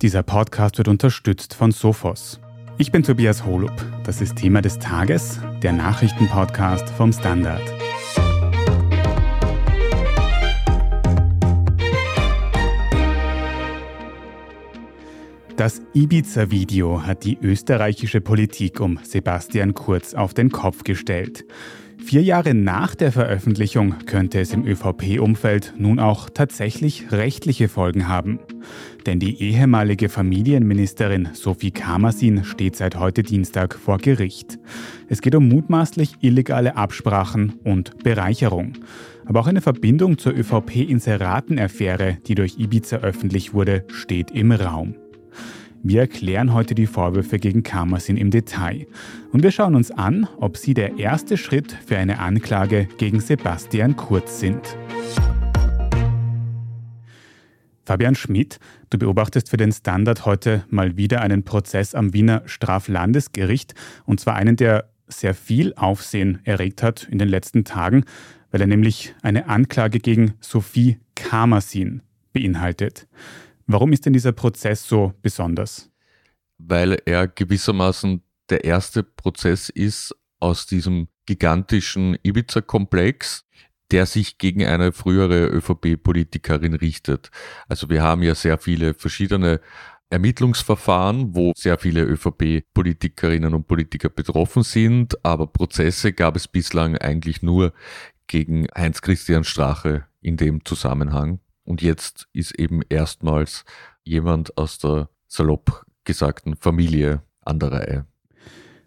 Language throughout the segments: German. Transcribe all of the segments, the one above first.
Dieser Podcast wird unterstützt von Sophos. Ich bin Tobias Holub. Das ist Thema des Tages, der Nachrichtenpodcast vom Standard. Das Ibiza-Video hat die österreichische Politik um Sebastian Kurz auf den Kopf gestellt. Vier Jahre nach der Veröffentlichung könnte es im ÖVP-Umfeld nun auch tatsächlich rechtliche Folgen haben. Denn die ehemalige Familienministerin Sophie Kamersin steht seit heute Dienstag vor Gericht. Es geht um mutmaßlich illegale Absprachen und Bereicherung. Aber auch eine Verbindung zur ÖVP-Inseraten-Affäre, die durch Ibiza öffentlich wurde, steht im Raum. Wir erklären heute die Vorwürfe gegen Kamersin im Detail. Und wir schauen uns an, ob sie der erste Schritt für eine Anklage gegen Sebastian Kurz sind. Fabian Schmidt, du beobachtest für den Standard heute mal wieder einen Prozess am Wiener Straflandesgericht, und zwar einen, der sehr viel Aufsehen erregt hat in den letzten Tagen, weil er nämlich eine Anklage gegen Sophie Kamersin beinhaltet. Warum ist denn dieser Prozess so besonders? Weil er gewissermaßen der erste Prozess ist aus diesem gigantischen Ibiza-Komplex, der sich gegen eine frühere ÖVP-Politikerin richtet. Also wir haben ja sehr viele verschiedene Ermittlungsverfahren, wo sehr viele ÖVP-Politikerinnen und Politiker betroffen sind, aber Prozesse gab es bislang eigentlich nur gegen Heinz-Christian Strache in dem Zusammenhang. Und jetzt ist eben erstmals jemand aus der salopp gesagten Familie an der Reihe.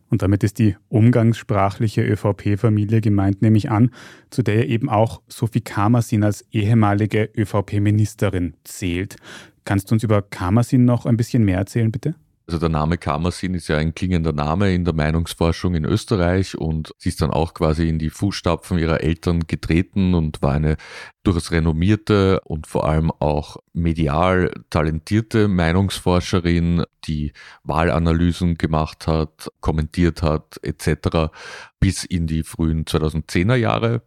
Und damit ist die umgangssprachliche ÖVP-Familie gemeint, nehme ich an, zu der eben auch Sophie Kamersin als ehemalige ÖVP-Ministerin zählt. Kannst du uns über Kamersin noch ein bisschen mehr erzählen, bitte? Also der Name Kammersin ist ja ein klingender Name in der Meinungsforschung in Österreich und sie ist dann auch quasi in die Fußstapfen ihrer Eltern getreten und war eine durchaus renommierte und vor allem auch medial talentierte Meinungsforscherin, die Wahlanalysen gemacht hat, kommentiert hat etc. bis in die frühen 2010er Jahre.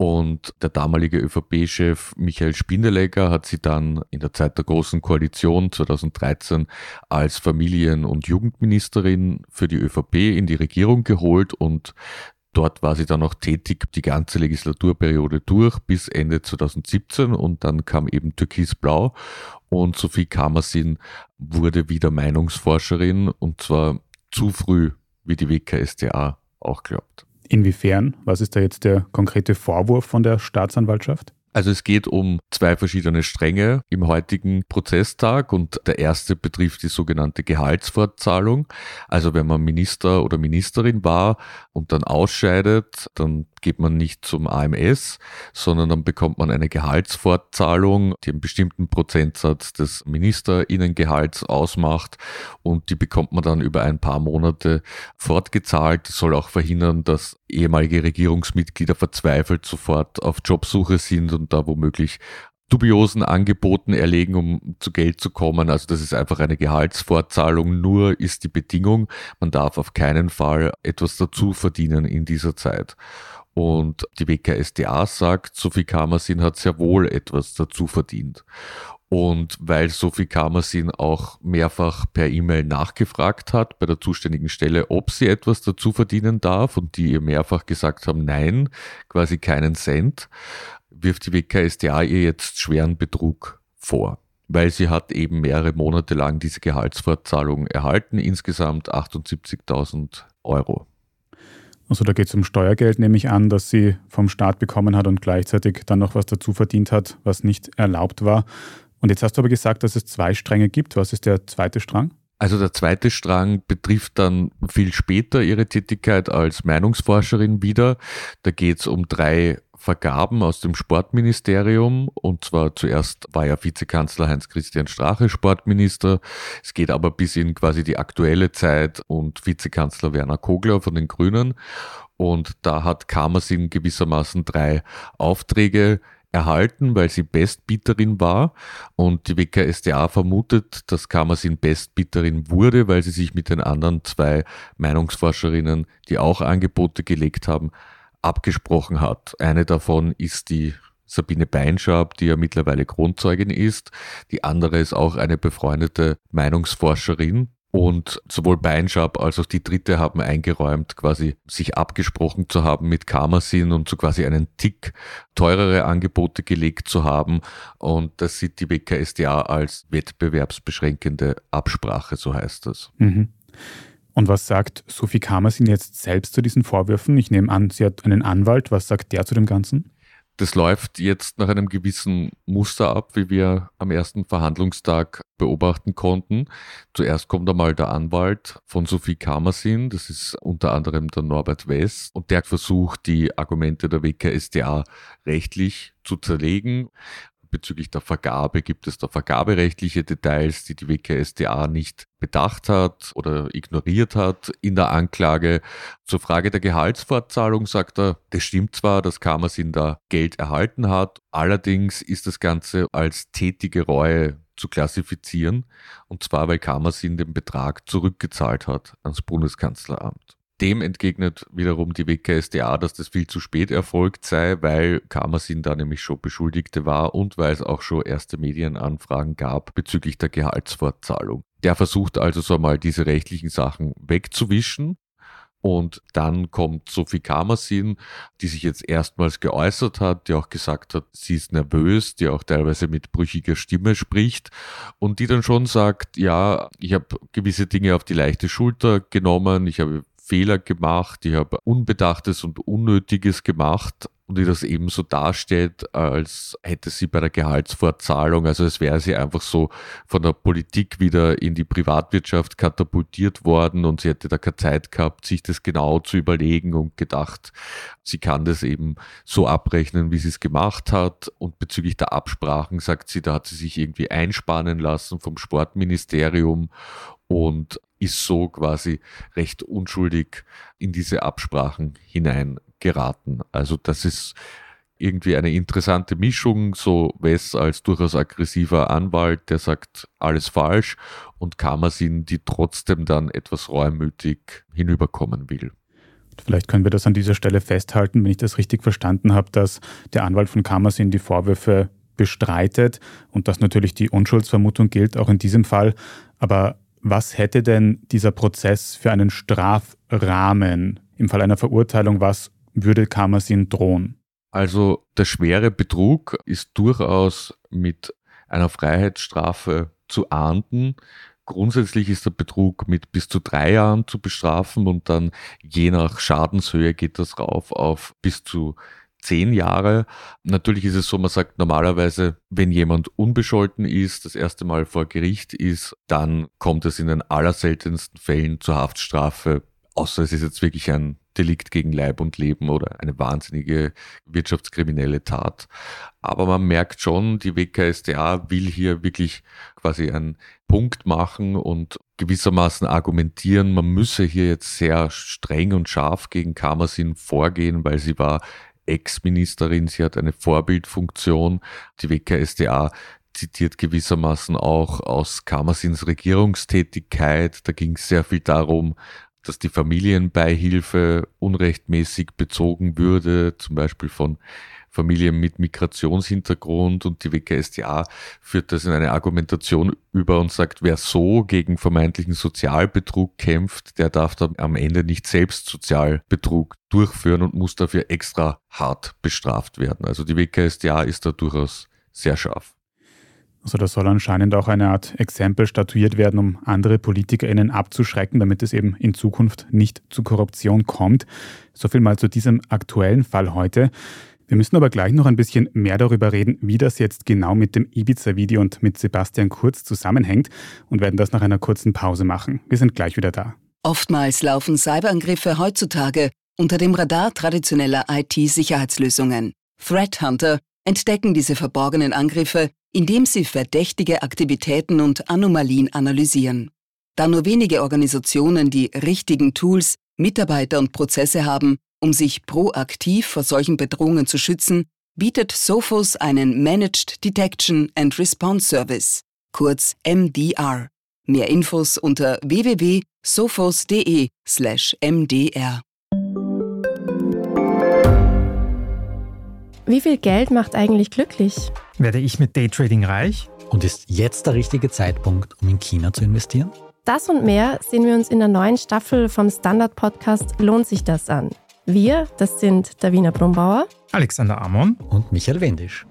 Und der damalige ÖVP-Chef Michael Spindelegger hat sie dann in der Zeit der Großen Koalition 2013 als Familien- und Jugendministerin für die ÖVP in die Regierung geholt und Dort war sie dann noch tätig die ganze Legislaturperiode durch bis Ende 2017 und dann kam eben Türkis Blau und Sophie Kamersin wurde wieder Meinungsforscherin und zwar zu früh, wie die WKStA auch glaubt. Inwiefern? Was ist da jetzt der konkrete Vorwurf von der Staatsanwaltschaft? Also es geht um zwei verschiedene Stränge im heutigen Prozesstag und der erste betrifft die sogenannte Gehaltsfortzahlung. Also wenn man Minister oder Ministerin war und dann ausscheidet, dann geht man nicht zum AMS, sondern dann bekommt man eine Gehaltsfortzahlung, die einen bestimmten Prozentsatz des Ministerinnengehalts ausmacht und die bekommt man dann über ein paar Monate fortgezahlt. Das soll auch verhindern, dass ehemalige Regierungsmitglieder verzweifelt sofort auf Jobsuche sind und da womöglich dubiosen Angeboten erlegen, um zu Geld zu kommen. Also das ist einfach eine Gehaltsfortzahlung. Nur ist die Bedingung, man darf auf keinen Fall etwas dazu verdienen in dieser Zeit. Und die WKSDA sagt, Sophie Kamersin hat sehr wohl etwas dazu verdient. Und weil Sophie Kamersin auch mehrfach per E-Mail nachgefragt hat bei der zuständigen Stelle, ob sie etwas dazu verdienen darf und die ihr mehrfach gesagt haben, nein, quasi keinen Cent, wirft die WKSDA ihr jetzt schweren Betrug vor weil sie hat eben mehrere Monate lang diese Gehaltsfortzahlung erhalten, insgesamt 78.000 Euro. Also da geht es um Steuergeld, nehme ich an, das sie vom Staat bekommen hat und gleichzeitig dann noch was dazu verdient hat, was nicht erlaubt war. Und jetzt hast du aber gesagt, dass es zwei Stränge gibt. Was ist der zweite Strang? Also der zweite Strang betrifft dann viel später ihre Tätigkeit als Meinungsforscherin wieder. Da geht es um drei Vergaben aus dem Sportministerium. Und zwar zuerst war ja Vizekanzler Heinz-Christian Strache Sportminister. Es geht aber bis in quasi die aktuelle Zeit und Vizekanzler Werner Kogler von den Grünen. Und da hat Kamersin gewissermaßen drei Aufträge erhalten, weil sie Bestbieterin war und die WKSDA vermutet, dass Kamersin Bestbieterin wurde, weil sie sich mit den anderen zwei Meinungsforscherinnen, die auch Angebote gelegt haben, abgesprochen hat. Eine davon ist die Sabine Beinschab, die ja mittlerweile Grundzeugin ist. Die andere ist auch eine befreundete Meinungsforscherin. Und sowohl Beinschab als auch die dritte haben eingeräumt, quasi sich abgesprochen zu haben mit Karmasin und so quasi einen Tick teurere Angebote gelegt zu haben. Und das sieht die WKSDA als wettbewerbsbeschränkende Absprache, so heißt das. Mhm. Und was sagt Sophie Karmasin jetzt selbst zu diesen Vorwürfen? Ich nehme an, sie hat einen Anwalt. Was sagt der zu dem Ganzen? Das läuft jetzt nach einem gewissen Muster ab, wie wir am ersten Verhandlungstag beobachten konnten. Zuerst kommt einmal der Anwalt von Sophie Kamersin, das ist unter anderem der Norbert West, und der versucht, die Argumente der WKSDA rechtlich zu zerlegen bezüglich der Vergabe gibt es da vergaberechtliche Details, die die WKSDA nicht bedacht hat oder ignoriert hat in der Anklage. Zur Frage der Gehaltsfortzahlung sagt er, das stimmt zwar, dass Kammersin da Geld erhalten hat, allerdings ist das Ganze als tätige Reue zu klassifizieren, und zwar weil Kammersin den Betrag zurückgezahlt hat ans Bundeskanzleramt. Dem entgegnet wiederum die WKSDA, dass das viel zu spät erfolgt sei, weil Karmasin da nämlich schon Beschuldigte war und weil es auch schon erste Medienanfragen gab bezüglich der Gehaltsfortzahlung. Der versucht also so mal diese rechtlichen Sachen wegzuwischen. Und dann kommt Sophie Kamersin, die sich jetzt erstmals geäußert hat, die auch gesagt hat, sie ist nervös, die auch teilweise mit brüchiger Stimme spricht und die dann schon sagt, ja, ich habe gewisse Dinge auf die leichte Schulter genommen, ich habe Fehler gemacht, ich habe Unbedachtes und Unnötiges gemacht und die das eben so darstellt, als hätte sie bei der Gehaltsfortzahlung, also es wäre sie einfach so von der Politik wieder in die Privatwirtschaft katapultiert worden und sie hätte da keine Zeit gehabt, sich das genau zu überlegen und gedacht, sie kann das eben so abrechnen, wie sie es gemacht hat. Und bezüglich der Absprachen sagt sie, da hat sie sich irgendwie einspannen lassen vom Sportministerium und ist so quasi recht unschuldig in diese Absprachen hineingeraten. Also das ist irgendwie eine interessante Mischung, so Wes als durchaus aggressiver Anwalt, der sagt alles falsch und Kamersin, die trotzdem dann etwas reumütig hinüberkommen will. Vielleicht können wir das an dieser Stelle festhalten, wenn ich das richtig verstanden habe, dass der Anwalt von Kamersin die Vorwürfe bestreitet und dass natürlich die Unschuldsvermutung gilt, auch in diesem Fall. Aber was hätte denn dieser Prozess für einen Strafrahmen im Fall einer Verurteilung? Was würde Kamersin drohen? Also der schwere Betrug ist durchaus mit einer Freiheitsstrafe zu ahnden. Grundsätzlich ist der Betrug mit bis zu drei Jahren zu bestrafen und dann je nach Schadenshöhe geht das rauf auf bis zu zehn Jahre. Natürlich ist es so, man sagt normalerweise, wenn jemand unbescholten ist, das erste Mal vor Gericht ist, dann kommt es in den allerseltensten Fällen zur Haftstrafe, außer es ist jetzt wirklich ein Delikt gegen Leib und Leben oder eine wahnsinnige wirtschaftskriminelle Tat. Aber man merkt schon, die WKSDA will hier wirklich quasi einen Punkt machen und gewissermaßen argumentieren, man müsse hier jetzt sehr streng und scharf gegen Kamersin vorgehen, weil sie war Ex-Ministerin, sie hat eine Vorbildfunktion. Die WKSDA zitiert gewissermaßen auch aus Kammersins Regierungstätigkeit. Da ging es sehr viel darum, dass die Familienbeihilfe unrechtmäßig bezogen würde, zum Beispiel von Familien mit Migrationshintergrund und die WKStA führt das in eine Argumentation über und sagt, wer so gegen vermeintlichen Sozialbetrug kämpft, der darf dann am Ende nicht selbst Sozialbetrug durchführen und muss dafür extra hart bestraft werden. Also die WKStA ist da durchaus sehr scharf. Also da soll anscheinend auch eine Art Exempel statuiert werden, um andere PolitikerInnen abzuschrecken, damit es eben in Zukunft nicht zu Korruption kommt. So viel mal zu diesem aktuellen Fall heute. Wir müssen aber gleich noch ein bisschen mehr darüber reden, wie das jetzt genau mit dem Ibiza-Video und mit Sebastian Kurz zusammenhängt und werden das nach einer kurzen Pause machen. Wir sind gleich wieder da. Oftmals laufen Cyberangriffe heutzutage unter dem Radar traditioneller IT-Sicherheitslösungen. Threat Hunter entdecken diese verborgenen Angriffe, indem sie verdächtige Aktivitäten und Anomalien analysieren. Da nur wenige Organisationen die richtigen Tools, Mitarbeiter und Prozesse haben, um sich proaktiv vor solchen Bedrohungen zu schützen, bietet Sophos einen Managed Detection and Response Service, kurz MDR. Mehr Infos unter www.sophos.de/mdr. Wie viel Geld macht eigentlich glücklich? Werde ich mit Daytrading reich? Und ist jetzt der richtige Zeitpunkt, um in China zu investieren? Das und mehr sehen wir uns in der neuen Staffel vom Standard-Podcast Lohnt sich das an? Wir, das sind Davina Brumbauer, Alexander Amon und Michael Wendisch.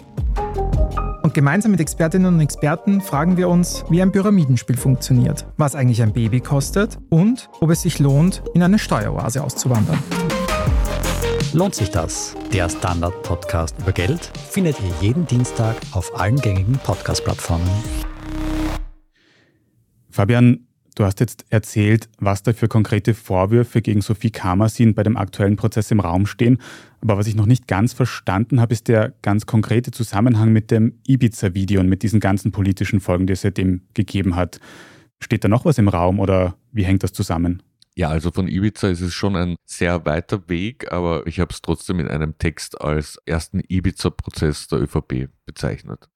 Und gemeinsam mit Expertinnen und Experten fragen wir uns, wie ein Pyramidenspiel funktioniert, was eigentlich ein Baby kostet und ob es sich lohnt, in eine Steueroase auszuwandern. Lohnt sich das? Der Standard-Podcast über Geld findet ihr jeden Dienstag auf allen gängigen Podcast-Plattformen. Fabian, du hast jetzt erzählt, was da für konkrete Vorwürfe gegen Sophie Kamersin bei dem aktuellen Prozess im Raum stehen. Aber was ich noch nicht ganz verstanden habe, ist der ganz konkrete Zusammenhang mit dem Ibiza-Video und mit diesen ganzen politischen Folgen, die es seitdem gegeben hat. Steht da noch was im Raum oder wie hängt das zusammen? Ja, also von Ibiza ist es schon ein sehr weiter Weg, aber ich habe es trotzdem in einem Text als ersten Ibiza-Prozess der ÖVP bezeichnet.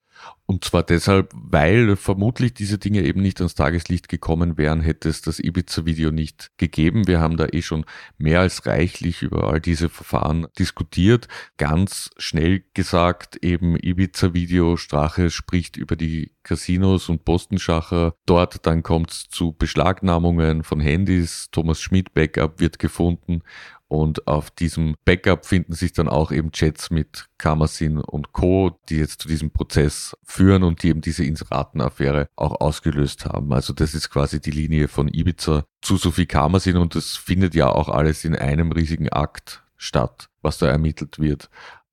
Und zwar deshalb, weil vermutlich diese Dinge eben nicht ans Tageslicht gekommen wären, hätte es das Ibiza-Video nicht gegeben. Wir haben da eh schon mehr als reichlich über all diese Verfahren diskutiert. Ganz schnell gesagt, eben Ibiza-Video, Strache spricht über die Casinos und Postenschacher. Dort dann kommt es zu Beschlagnahmungen von Handys. Thomas Schmidt Backup wird gefunden und auf diesem Backup finden sich dann auch eben Chats mit Kamasin und Co., die jetzt zu diesem Prozess führen und die eben diese Inseraten-Affäre auch ausgelöst haben. Also das ist quasi die Linie von Ibiza zu Sophie Kamasin und das findet ja auch alles in einem riesigen Akt statt, was da ermittelt wird.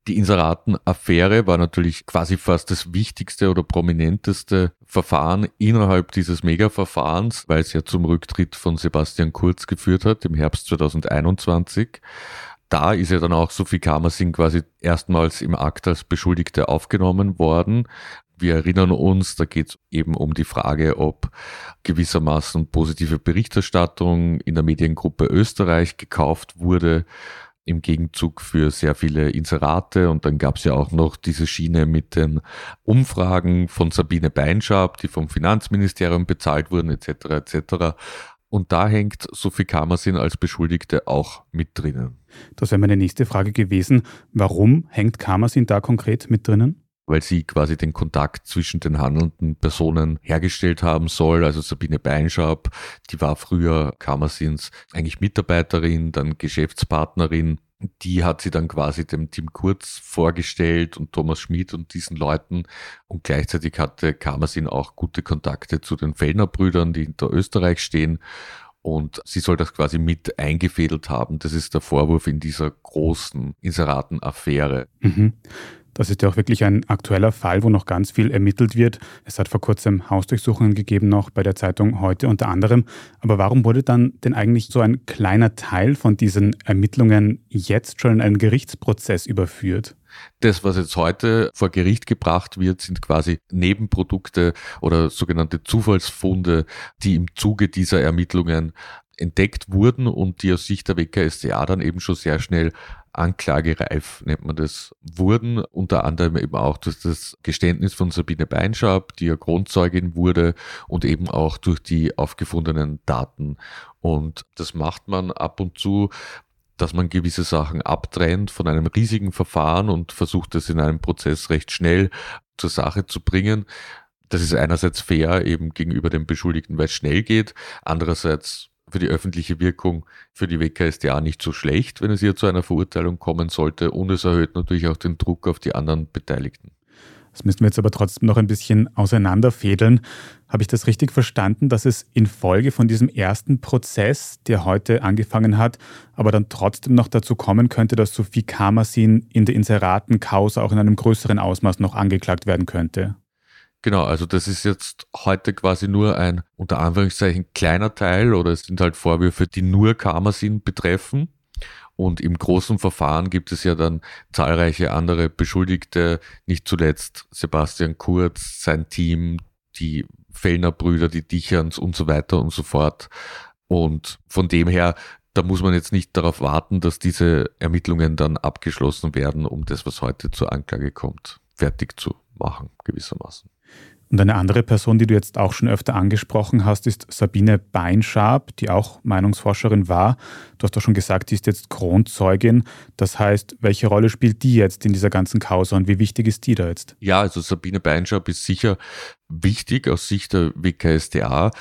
Die Inseraten-Affäre war natürlich quasi fast das wichtigste oder prominenteste Verfahren innerhalb dieses Mega-Verfahrens, weil es ja zum Rücktritt von Sebastian Kurz geführt hat im Herbst 2021. Da ist ja dann auch Sophie Kamersing quasi erstmals im Akt als Beschuldigte aufgenommen worden. Wir erinnern uns, da geht es eben um die Frage, ob gewissermaßen positive Berichterstattung in der Mediengruppe Österreich gekauft wurde im Gegenzug für sehr viele Inserate. Und dann gab es ja auch noch diese Schiene mit den Umfragen von Sabine Beinschab, die vom Finanzministerium bezahlt wurden, etc. etc. Und da hängt Sophie Kamersin als Beschuldigte auch mit drinnen. Das wäre meine nächste Frage gewesen. Warum hängt Kamersin da konkret mit drinnen? Weil sie quasi den Kontakt zwischen den handelnden Personen hergestellt haben soll. Also Sabine Beinschab, die war früher Kammersins eigentlich Mitarbeiterin, dann Geschäftspartnerin. Die hat sie dann quasi dem Team Kurz vorgestellt und Thomas Schmid und diesen Leuten. Und gleichzeitig hatte Kammersin auch gute Kontakte zu den Fellner Brüdern, die hinter Österreich stehen. Und sie soll das quasi mit eingefädelt haben. Das ist der Vorwurf in dieser großen Inseraten-Affäre. Mhm. Das ist ja auch wirklich ein aktueller Fall, wo noch ganz viel ermittelt wird. Es hat vor kurzem Hausdurchsuchungen gegeben, noch bei der Zeitung heute unter anderem. Aber warum wurde dann denn eigentlich so ein kleiner Teil von diesen Ermittlungen jetzt schon in einen Gerichtsprozess überführt? Das, was jetzt heute vor Gericht gebracht wird, sind quasi Nebenprodukte oder sogenannte Zufallsfunde, die im Zuge dieser Ermittlungen entdeckt wurden und die aus Sicht der WKSDA dann eben schon sehr schnell anklagereif, nennt man das, wurden. Unter anderem eben auch durch das Geständnis von Sabine Beinschab, die ja Grundzeugin wurde und eben auch durch die aufgefundenen Daten. Und das macht man ab und zu dass man gewisse Sachen abtrennt von einem riesigen Verfahren und versucht es in einem Prozess recht schnell zur Sache zu bringen. Das ist einerseits fair eben gegenüber dem Beschuldigten, weil es schnell geht. Andererseits für die öffentliche Wirkung für die WKSDA nicht so schlecht, wenn es hier zu einer Verurteilung kommen sollte. Und es erhöht natürlich auch den Druck auf die anderen Beteiligten. Das müssen wir jetzt aber trotzdem noch ein bisschen auseinanderfädeln. Habe ich das richtig verstanden, dass es infolge von diesem ersten Prozess, der heute angefangen hat, aber dann trotzdem noch dazu kommen könnte, dass Sophie Kamersin in der Inseraten-Causa auch in einem größeren Ausmaß noch angeklagt werden könnte? Genau, also das ist jetzt heute quasi nur ein unter Anführungszeichen kleiner Teil oder es sind halt Vorwürfe, die nur Karmasin betreffen. Und im großen Verfahren gibt es ja dann zahlreiche andere Beschuldigte, nicht zuletzt Sebastian Kurz, sein Team, die Fellner Brüder, die Dicherns und so weiter und so fort. Und von dem her, da muss man jetzt nicht darauf warten, dass diese Ermittlungen dann abgeschlossen werden, um das, was heute zur Anklage kommt, fertig zu machen, gewissermaßen. Und eine andere Person, die du jetzt auch schon öfter angesprochen hast, ist Sabine Beinschab, die auch Meinungsforscherin war. Du hast doch schon gesagt, die ist jetzt Kronzeugin. Das heißt, welche Rolle spielt die jetzt in dieser ganzen Causa und wie wichtig ist die da jetzt? Ja, also Sabine Beinschab ist sicher wichtig aus Sicht der WKSDA.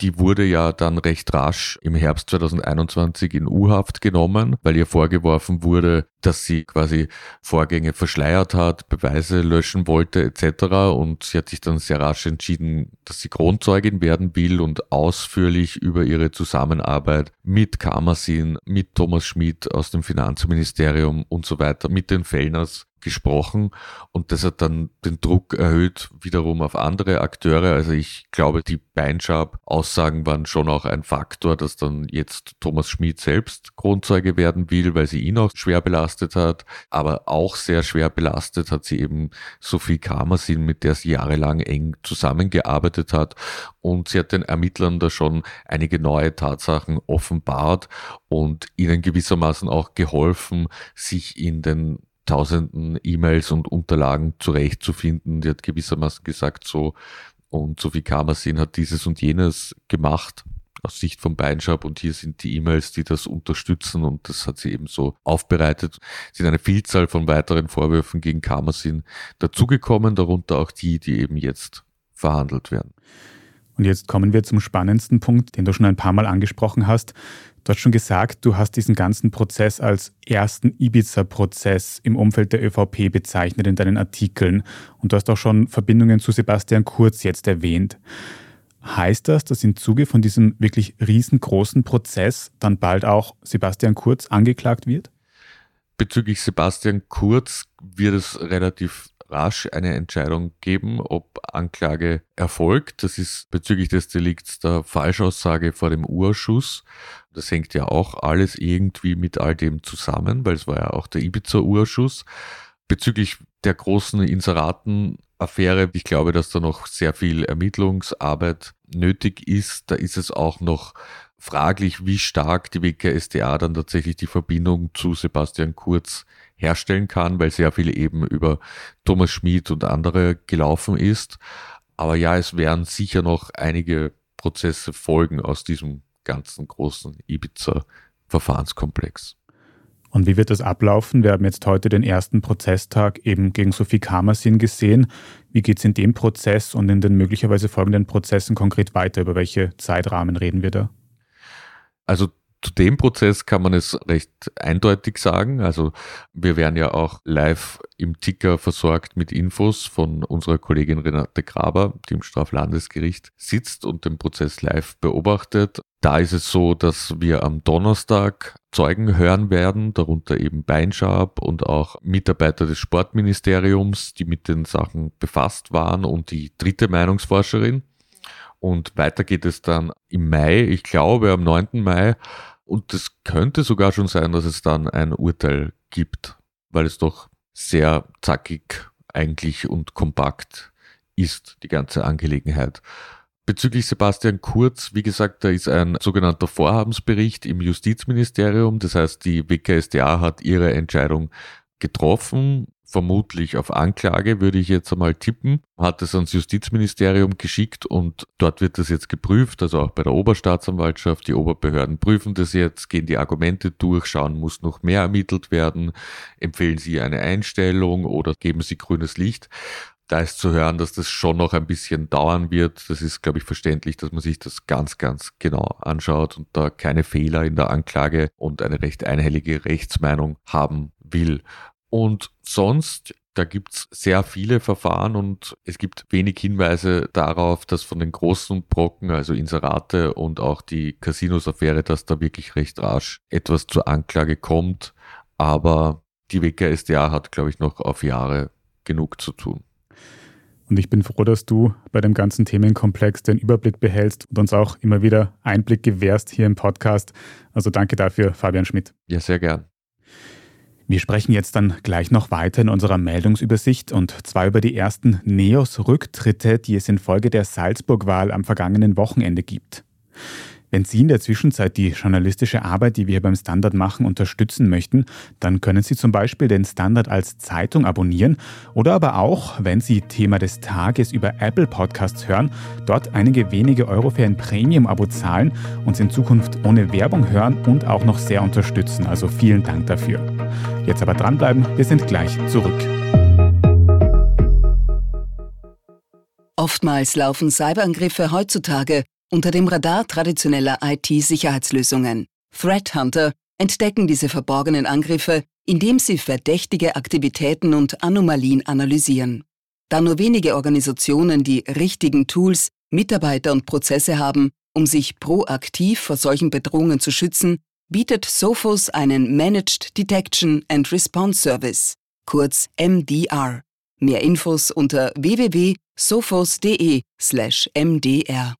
Die wurde ja dann recht rasch im Herbst 2021 in U-Haft genommen, weil ihr vorgeworfen wurde, dass sie quasi Vorgänge verschleiert hat, Beweise löschen wollte etc. Und sie hat sich dann sehr rasch entschieden, dass sie Kronzeugin werden will und ausführlich über ihre Zusammenarbeit mit Kammersin, mit Thomas Schmidt aus dem Finanzministerium und so weiter, mit den Fellners gesprochen und das hat dann den Druck erhöht wiederum auf andere Akteure. Also ich glaube, die Beinschab-Aussagen waren schon auch ein Faktor, dass dann jetzt Thomas Schmid selbst Kronzeuge werden will, weil sie ihn auch schwer belastet hat. Aber auch sehr schwer belastet hat sie eben Sophie Kamersin, mit der sie jahrelang eng zusammengearbeitet hat. Und sie hat den Ermittlern da schon einige neue Tatsachen offenbart und ihnen gewissermaßen auch geholfen, sich in den tausenden E-Mails und Unterlagen zurechtzufinden. Die hat gewissermaßen gesagt, so, und Sophie Kamersin hat dieses und jenes gemacht aus Sicht von Beinschab und hier sind die E-Mails, die das unterstützen und das hat sie eben so aufbereitet. Es sind eine Vielzahl von weiteren Vorwürfen gegen Kamersin dazugekommen, darunter auch die, die eben jetzt verhandelt werden. Und jetzt kommen wir zum spannendsten Punkt, den du schon ein paar Mal angesprochen hast. Du hast schon gesagt, du hast diesen ganzen Prozess als ersten Ibiza-Prozess im Umfeld der ÖVP bezeichnet in deinen Artikeln. Und du hast auch schon Verbindungen zu Sebastian Kurz jetzt erwähnt. Heißt das, dass im Zuge von diesem wirklich riesengroßen Prozess dann bald auch Sebastian Kurz angeklagt wird? Bezüglich Sebastian Kurz wird es relativ rasch eine Entscheidung geben, ob Anklage erfolgt. Das ist bezüglich des Delikts der Falschaussage vor dem Urschuss. Das hängt ja auch alles irgendwie mit all dem zusammen, weil es war ja auch der Ibiza-Urschuss. Bezüglich der großen Inseraten-Affäre, ich glaube, dass da noch sehr viel Ermittlungsarbeit nötig ist. Da ist es auch noch fraglich, wie stark die WKSDA dann tatsächlich die Verbindung zu Sebastian Kurz herstellen kann, weil sehr viel eben über Thomas Schmid und andere gelaufen ist. Aber ja, es werden sicher noch einige Prozesse folgen aus diesem ganzen großen Ibiza-Verfahrenskomplex. Und wie wird das ablaufen? Wir haben jetzt heute den ersten Prozesstag eben gegen Sophie Kamersin gesehen. Wie geht es in dem Prozess und in den möglicherweise folgenden Prozessen konkret weiter? Über welche Zeitrahmen reden wir da? Also zu dem Prozess kann man es recht eindeutig sagen. Also wir werden ja auch live im Ticker versorgt mit Infos von unserer Kollegin Renate Graber, die im Straflandesgericht sitzt und den Prozess live beobachtet. Da ist es so, dass wir am Donnerstag Zeugen hören werden, darunter eben Beinschab und auch Mitarbeiter des Sportministeriums, die mit den Sachen befasst waren und die dritte Meinungsforscherin. Und weiter geht es dann im Mai, ich glaube am 9. Mai. Und es könnte sogar schon sein, dass es dann ein Urteil gibt, weil es doch sehr zackig eigentlich und kompakt ist, die ganze Angelegenheit. Bezüglich Sebastian Kurz, wie gesagt, da ist ein sogenannter Vorhabensbericht im Justizministerium. Das heißt, die WKSDA hat ihre Entscheidung getroffen vermutlich auf Anklage, würde ich jetzt einmal tippen, hat es ans Justizministerium geschickt und dort wird das jetzt geprüft, also auch bei der Oberstaatsanwaltschaft. Die Oberbehörden prüfen das jetzt, gehen die Argumente durch, schauen, muss noch mehr ermittelt werden, empfehlen sie eine Einstellung oder geben sie grünes Licht. Da ist zu hören, dass das schon noch ein bisschen dauern wird. Das ist, glaube ich, verständlich, dass man sich das ganz, ganz genau anschaut und da keine Fehler in der Anklage und eine recht einhellige Rechtsmeinung haben will. Und sonst, da gibt's sehr viele Verfahren und es gibt wenig Hinweise darauf, dass von den großen Brocken, also Inserate und auch die Casinos-Affäre, dass da wirklich recht rasch etwas zur Anklage kommt. Aber die WKSDA hat, glaube ich, noch auf Jahre genug zu tun. Und ich bin froh, dass du bei dem ganzen Themenkomplex den Überblick behältst und uns auch immer wieder Einblick gewährst hier im Podcast. Also danke dafür, Fabian Schmidt. Ja, sehr gern. Wir sprechen jetzt dann gleich noch weiter in unserer Meldungsübersicht und zwar über die ersten NEOS-Rücktritte, die es infolge der Salzburg-Wahl am vergangenen Wochenende gibt. Wenn Sie in der Zwischenzeit die journalistische Arbeit, die wir beim Standard machen, unterstützen möchten, dann können Sie zum Beispiel den Standard als Zeitung abonnieren oder aber auch, wenn Sie Thema des Tages über Apple Podcasts hören, dort einige wenige Euro für ein Premium-Abo zahlen, uns in Zukunft ohne Werbung hören und auch noch sehr unterstützen. Also vielen Dank dafür. Jetzt aber dranbleiben, wir sind gleich zurück. Oftmals laufen Cyberangriffe heutzutage unter dem Radar traditioneller IT-Sicherheitslösungen. Threat Hunter entdecken diese verborgenen Angriffe, indem sie verdächtige Aktivitäten und Anomalien analysieren. Da nur wenige Organisationen die richtigen Tools, Mitarbeiter und Prozesse haben, um sich proaktiv vor solchen Bedrohungen zu schützen, bietet Sophos einen Managed Detection and Response Service, kurz MDR. Mehr Infos unter www.sophos.de/mdr.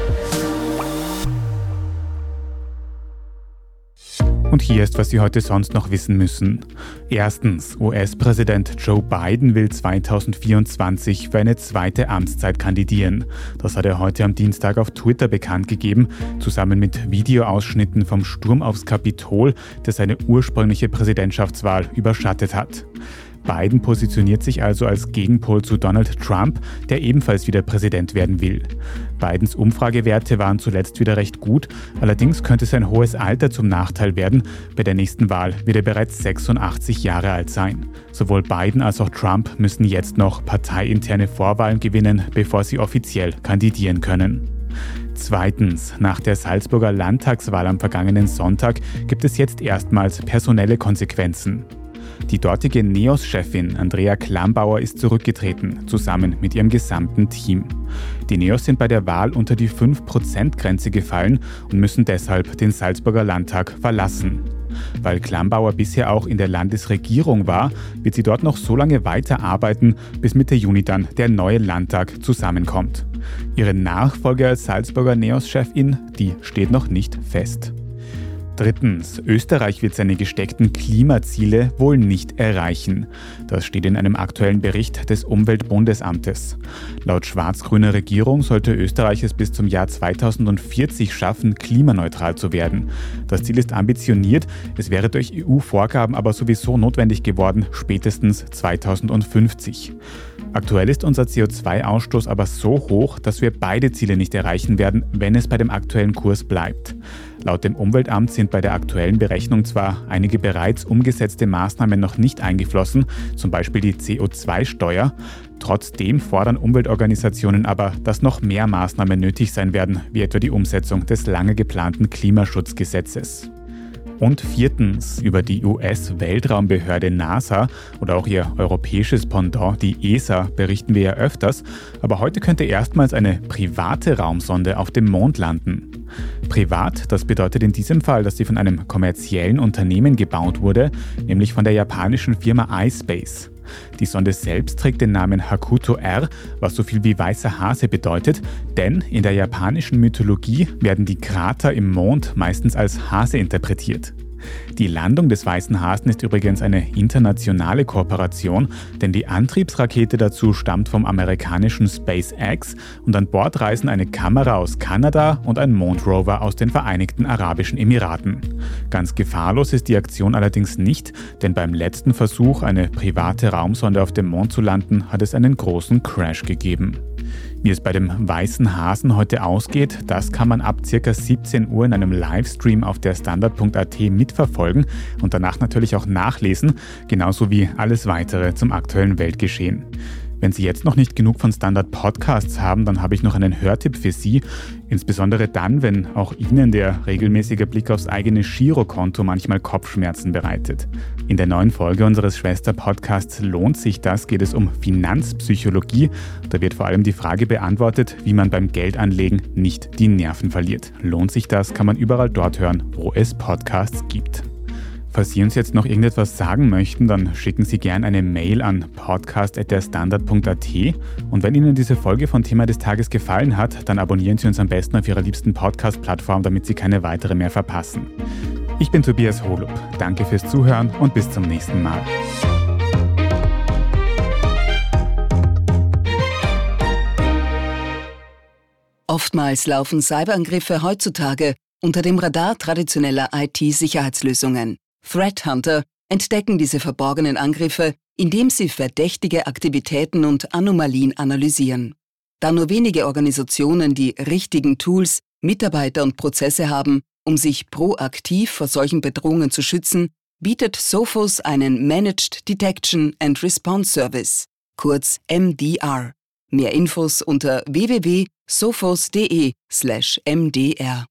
Und hier ist, was Sie heute sonst noch wissen müssen. Erstens, US-Präsident Joe Biden will 2024 für eine zweite Amtszeit kandidieren. Das hat er heute am Dienstag auf Twitter bekannt gegeben, zusammen mit Videoausschnitten vom Sturm aufs Kapitol, der seine ursprüngliche Präsidentschaftswahl überschattet hat. Biden positioniert sich also als Gegenpol zu Donald Trump, der ebenfalls wieder Präsident werden will. Bidens Umfragewerte waren zuletzt wieder recht gut, allerdings könnte sein hohes Alter zum Nachteil werden. Bei der nächsten Wahl wird er bereits 86 Jahre alt sein. Sowohl Biden als auch Trump müssen jetzt noch parteiinterne Vorwahlen gewinnen, bevor sie offiziell kandidieren können. Zweitens, nach der Salzburger Landtagswahl am vergangenen Sonntag gibt es jetzt erstmals personelle Konsequenzen. Die dortige NEOS-Chefin Andrea Klambauer ist zurückgetreten, zusammen mit ihrem gesamten Team. Die NEOS sind bei der Wahl unter die 5%-Grenze gefallen und müssen deshalb den Salzburger Landtag verlassen. Weil Klambauer bisher auch in der Landesregierung war, wird sie dort noch so lange weiterarbeiten, bis Mitte Juni dann der neue Landtag zusammenkommt. Ihre Nachfolge als Salzburger NEOS-Chefin, die steht noch nicht fest. Drittens, Österreich wird seine gesteckten Klimaziele wohl nicht erreichen. Das steht in einem aktuellen Bericht des Umweltbundesamtes. Laut schwarz-grüner Regierung sollte Österreich es bis zum Jahr 2040 schaffen, klimaneutral zu werden. Das Ziel ist ambitioniert, es wäre durch EU-Vorgaben aber sowieso notwendig geworden, spätestens 2050. Aktuell ist unser CO2-Ausstoß aber so hoch, dass wir beide Ziele nicht erreichen werden, wenn es bei dem aktuellen Kurs bleibt. Laut dem Umweltamt sind bei der aktuellen Berechnung zwar einige bereits umgesetzte Maßnahmen noch nicht eingeflossen, zum Beispiel die CO2-Steuer. Trotzdem fordern Umweltorganisationen aber, dass noch mehr Maßnahmen nötig sein werden, wie etwa die Umsetzung des lange geplanten Klimaschutzgesetzes. Und viertens, über die US-Weltraumbehörde NASA oder auch ihr europäisches Pendant, die ESA, berichten wir ja öfters, aber heute könnte erstmals eine private Raumsonde auf dem Mond landen. Privat, das bedeutet in diesem Fall, dass sie von einem kommerziellen Unternehmen gebaut wurde, nämlich von der japanischen Firma iSpace. Die Sonde selbst trägt den Namen Hakuto R, was so viel wie weißer Hase bedeutet, denn in der japanischen Mythologie werden die Krater im Mond meistens als Hase interpretiert. Die Landung des Weißen Hasen ist übrigens eine internationale Kooperation, denn die Antriebsrakete dazu stammt vom amerikanischen SpaceX und an Bord reisen eine Kamera aus Kanada und ein Mondrover aus den Vereinigten Arabischen Emiraten. Ganz gefahrlos ist die Aktion allerdings nicht, denn beim letzten Versuch, eine private Raumsonde auf dem Mond zu landen, hat es einen großen Crash gegeben. Wie es bei dem weißen Hasen heute ausgeht, das kann man ab ca. 17 Uhr in einem Livestream auf der Standard.at mitverfolgen und danach natürlich auch nachlesen, genauso wie alles weitere zum aktuellen Weltgeschehen. Wenn Sie jetzt noch nicht genug von Standard Podcasts haben, dann habe ich noch einen Hörtipp für Sie. Insbesondere dann, wenn auch Ihnen der regelmäßige Blick aufs eigene Girokonto manchmal Kopfschmerzen bereitet. In der neuen Folge unseres Schwester-Podcasts Lohnt sich das? geht es um Finanzpsychologie. Da wird vor allem die Frage beantwortet, wie man beim Geldanlegen nicht die Nerven verliert. Lohnt sich das? Kann man überall dort hören, wo es Podcasts gibt. Falls Sie uns jetzt noch irgendetwas sagen möchten, dann schicken Sie gerne eine Mail an podcast.derstandard.at und wenn Ihnen diese Folge von Thema des Tages gefallen hat, dann abonnieren Sie uns am besten auf Ihrer liebsten Podcast-Plattform, damit Sie keine weitere mehr verpassen. Ich bin Tobias Holub. Danke fürs Zuhören und bis zum nächsten Mal. Oftmals laufen Cyberangriffe heutzutage unter dem Radar traditioneller IT-Sicherheitslösungen. Threat Hunter entdecken diese verborgenen Angriffe, indem sie verdächtige Aktivitäten und Anomalien analysieren. Da nur wenige Organisationen die richtigen Tools, Mitarbeiter und Prozesse haben, um sich proaktiv vor solchen Bedrohungen zu schützen, bietet Sophos einen Managed Detection and Response Service, kurz MDR. Mehr Infos unter www.sophos.de/mdr.